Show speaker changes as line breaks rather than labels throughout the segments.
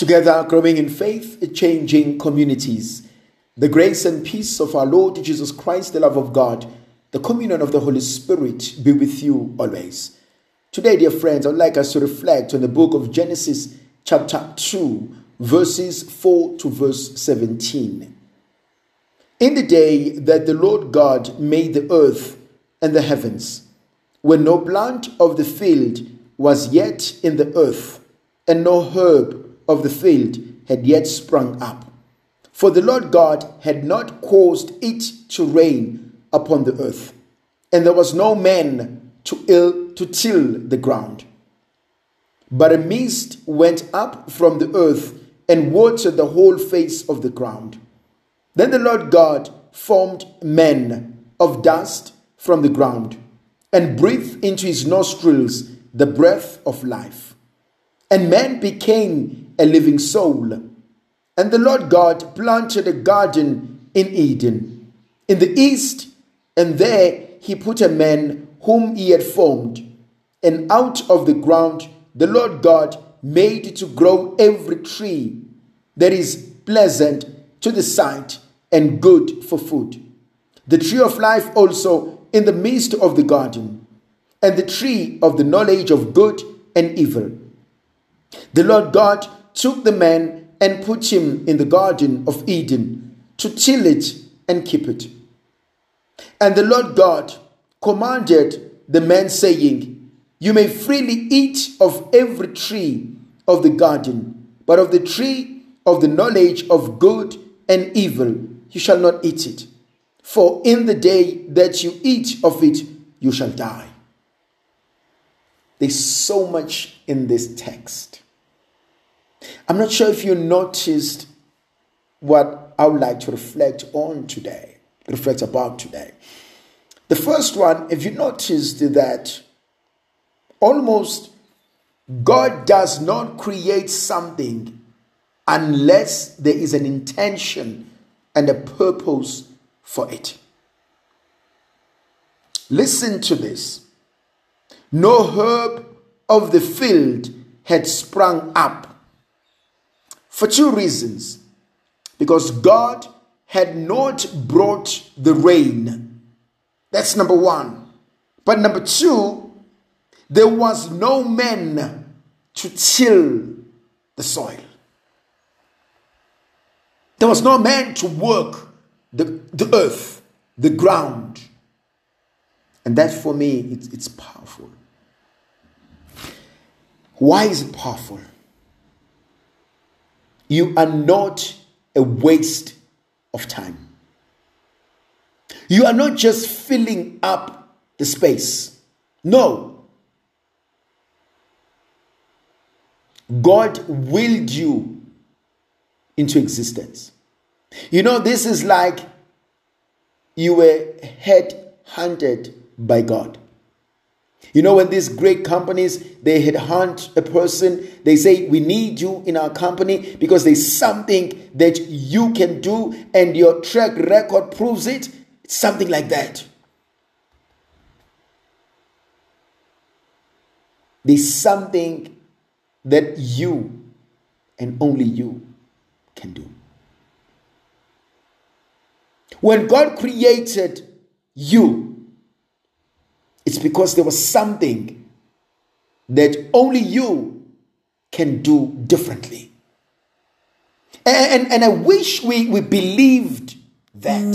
Together, growing in faith, changing communities. The grace and peace of our Lord Jesus Christ, the love of God, the communion of the Holy Spirit be with you always. Today, dear friends, I would like us to reflect on the book of Genesis, chapter 2, verses 4 to verse 17. In the day that the Lord God made the earth and the heavens, when no plant of the field was yet in the earth, and no herb of the field had yet sprung up. For the Lord God had not caused it to rain upon the earth, and there was no man to ill to till the ground. But a mist went up from the earth and watered the whole face of the ground. Then the Lord God formed man of dust from the ground and breathed into his nostrils the breath of life. And man became a living soul. And the Lord God planted a garden in Eden, in the east, and there he put a man whom he had formed. And out of the ground the Lord God made to grow every tree that is pleasant to the sight and good for food. The tree of life also in the midst of the garden, and the tree of the knowledge of good and evil. The Lord God took the man and put him in the garden of Eden to till it and keep it. And the Lord God commanded the man, saying, You may freely eat of every tree of the garden, but of the tree of the knowledge of good and evil you shall not eat it. For in the day that you eat of it, you shall die. There's so much in this text. I'm not sure if you noticed what I would like to reflect on today, reflect about today. The first one, if you noticed that almost God does not create something unless there is an intention and a purpose for it. Listen to this. No herb of the field had sprung up for two reasons. Because God had not brought the rain. That's number one. But number two, there was no man to till the soil. There was no man to work the, the earth, the ground. And that for me, it's, it's powerful. Why is it powerful? You are not a waste of time. You are not just filling up the space. No. God willed you into existence. You know, this is like you were head hunted by God. You know, when these great companies they headhunt a person, they say, We need you in our company because there's something that you can do and your track record proves it. Something like that. There's something that you and only you can do. When God created you, it's because there was something that only you can do differently. And, and, and I wish we, we believed that.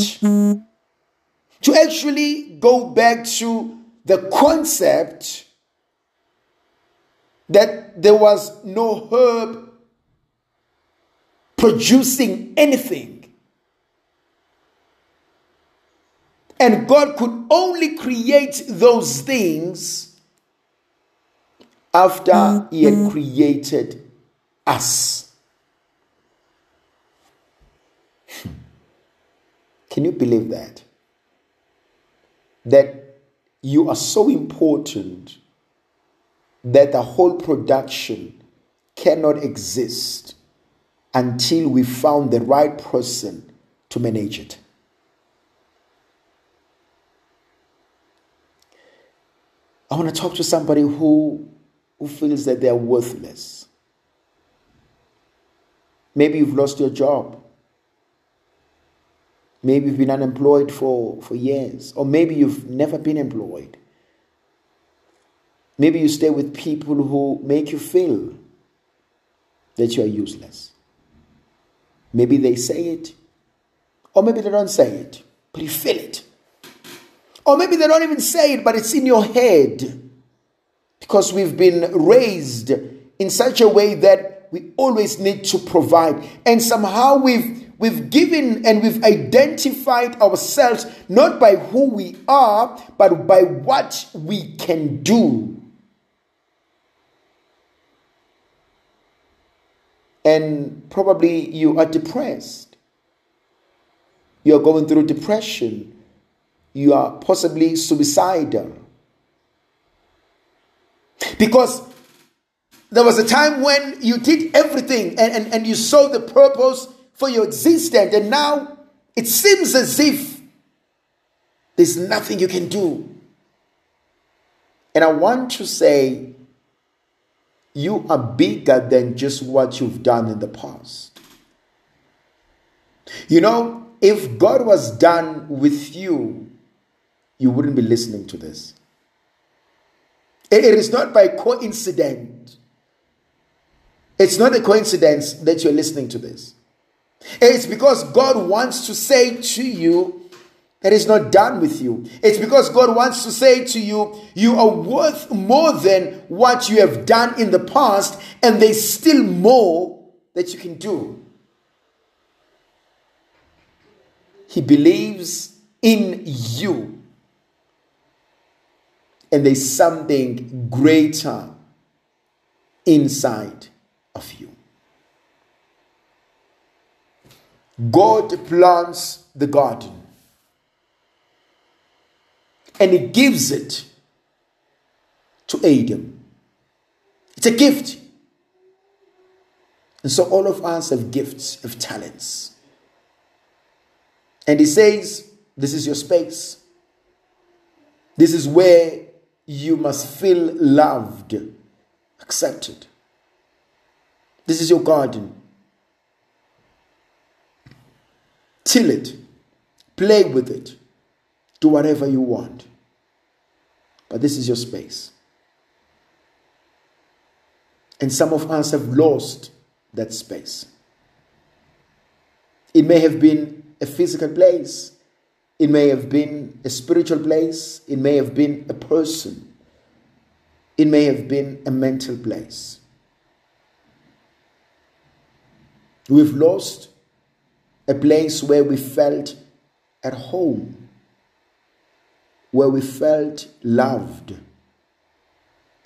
To actually go back to the concept that there was no herb producing anything And God could only create those things after He had mm-hmm. created us. Can you believe that? That you are so important that the whole production cannot exist until we found the right person to manage it. I want to talk to somebody who, who feels that they're worthless. Maybe you've lost your job. Maybe you've been unemployed for, for years, or maybe you've never been employed. Maybe you stay with people who make you feel that you are useless. Maybe they say it, or maybe they don't say it, but you feel it. Or maybe they don't even say it, but it's in your head. Because we've been raised in such a way that we always need to provide. And somehow we've we've given and we've identified ourselves not by who we are, but by what we can do. And probably you are depressed. You are going through depression. You are possibly suicidal. Because there was a time when you did everything and, and, and you saw the purpose for your existence, and now it seems as if there's nothing you can do. And I want to say, you are bigger than just what you've done in the past. You know, if God was done with you, you wouldn't be listening to this. It is not by coincidence. It's not a coincidence that you're listening to this. It's because God wants to say to you that He's not done with you. It's because God wants to say to you, you are worth more than what you have done in the past, and there's still more that you can do. He believes in you. And there's something greater inside of you. God plants the garden and He gives it to Adam. It's a gift. And so all of us have gifts, have talents. And He says, This is your space. This is where you must feel loved, accepted. This is your garden. Till it, play with it, do whatever you want. But this is your space. And some of us have lost that space. It may have been a physical place, it may have been a spiritual place, it may have been a person, it may have been a mental place. We've lost a place where we felt at home, where we felt loved,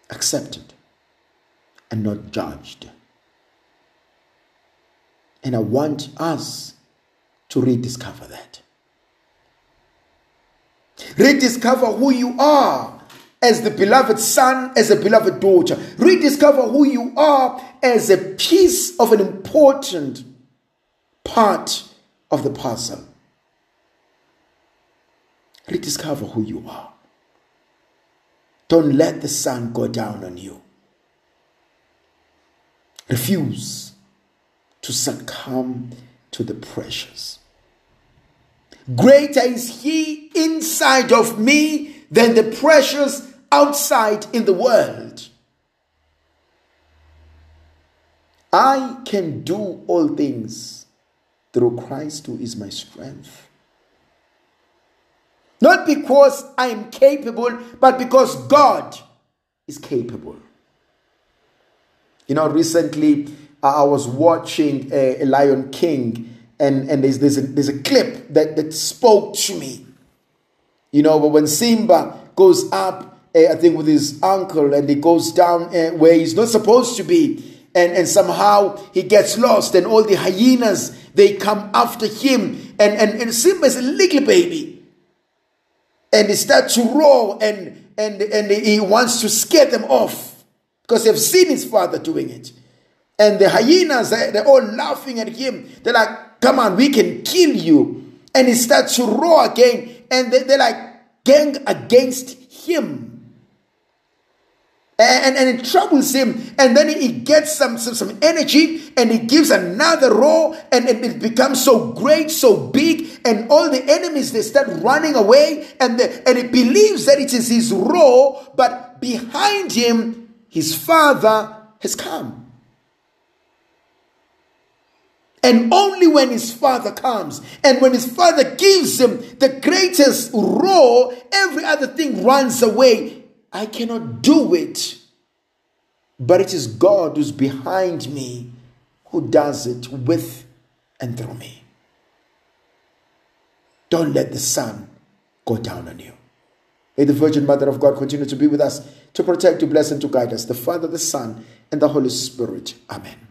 accepted, and not judged. And I want us to rediscover that. Rediscover who you are as the beloved son, as a beloved daughter. Rediscover who you are as a piece of an important part of the puzzle. Rediscover who you are. Don't let the sun go down on you. Refuse to succumb to the pressures. Greater is He inside of me than the precious outside in the world. I can do all things through Christ who is my strength. Not because I am capable, but because God is capable. You know, recently I was watching a, a Lion King, and, and there's, there's, a, there's a clip that, that spoke to me. You know, but when Simba goes up, uh, I think with his uncle, and he goes down uh, where he's not supposed to be, and, and somehow he gets lost, and all the hyenas they come after him, and, and, and Simba is a little baby, and he starts to roar, and and and he wants to scare them off because they've seen his father doing it, and the hyenas they're all laughing at him. They're like, "Come on, we can kill you," and he starts to roar again, and they, they're like gang against him. and, and it troubles him. And then he gets some, some, some energy and he gives another roar and, and it becomes so great, so big. And all the enemies, they start running away and, the, and he believes that it is his roar, but behind him, his father has come. And only when his father comes and when his father gives him the greatest roar, every other thing runs away. I cannot do it. But it is God who's behind me who does it with and through me. Don't let the sun go down on you. May the Virgin Mother of God continue to be with us, to protect, to bless, and to guide us, the Father, the Son, and the Holy Spirit. Amen.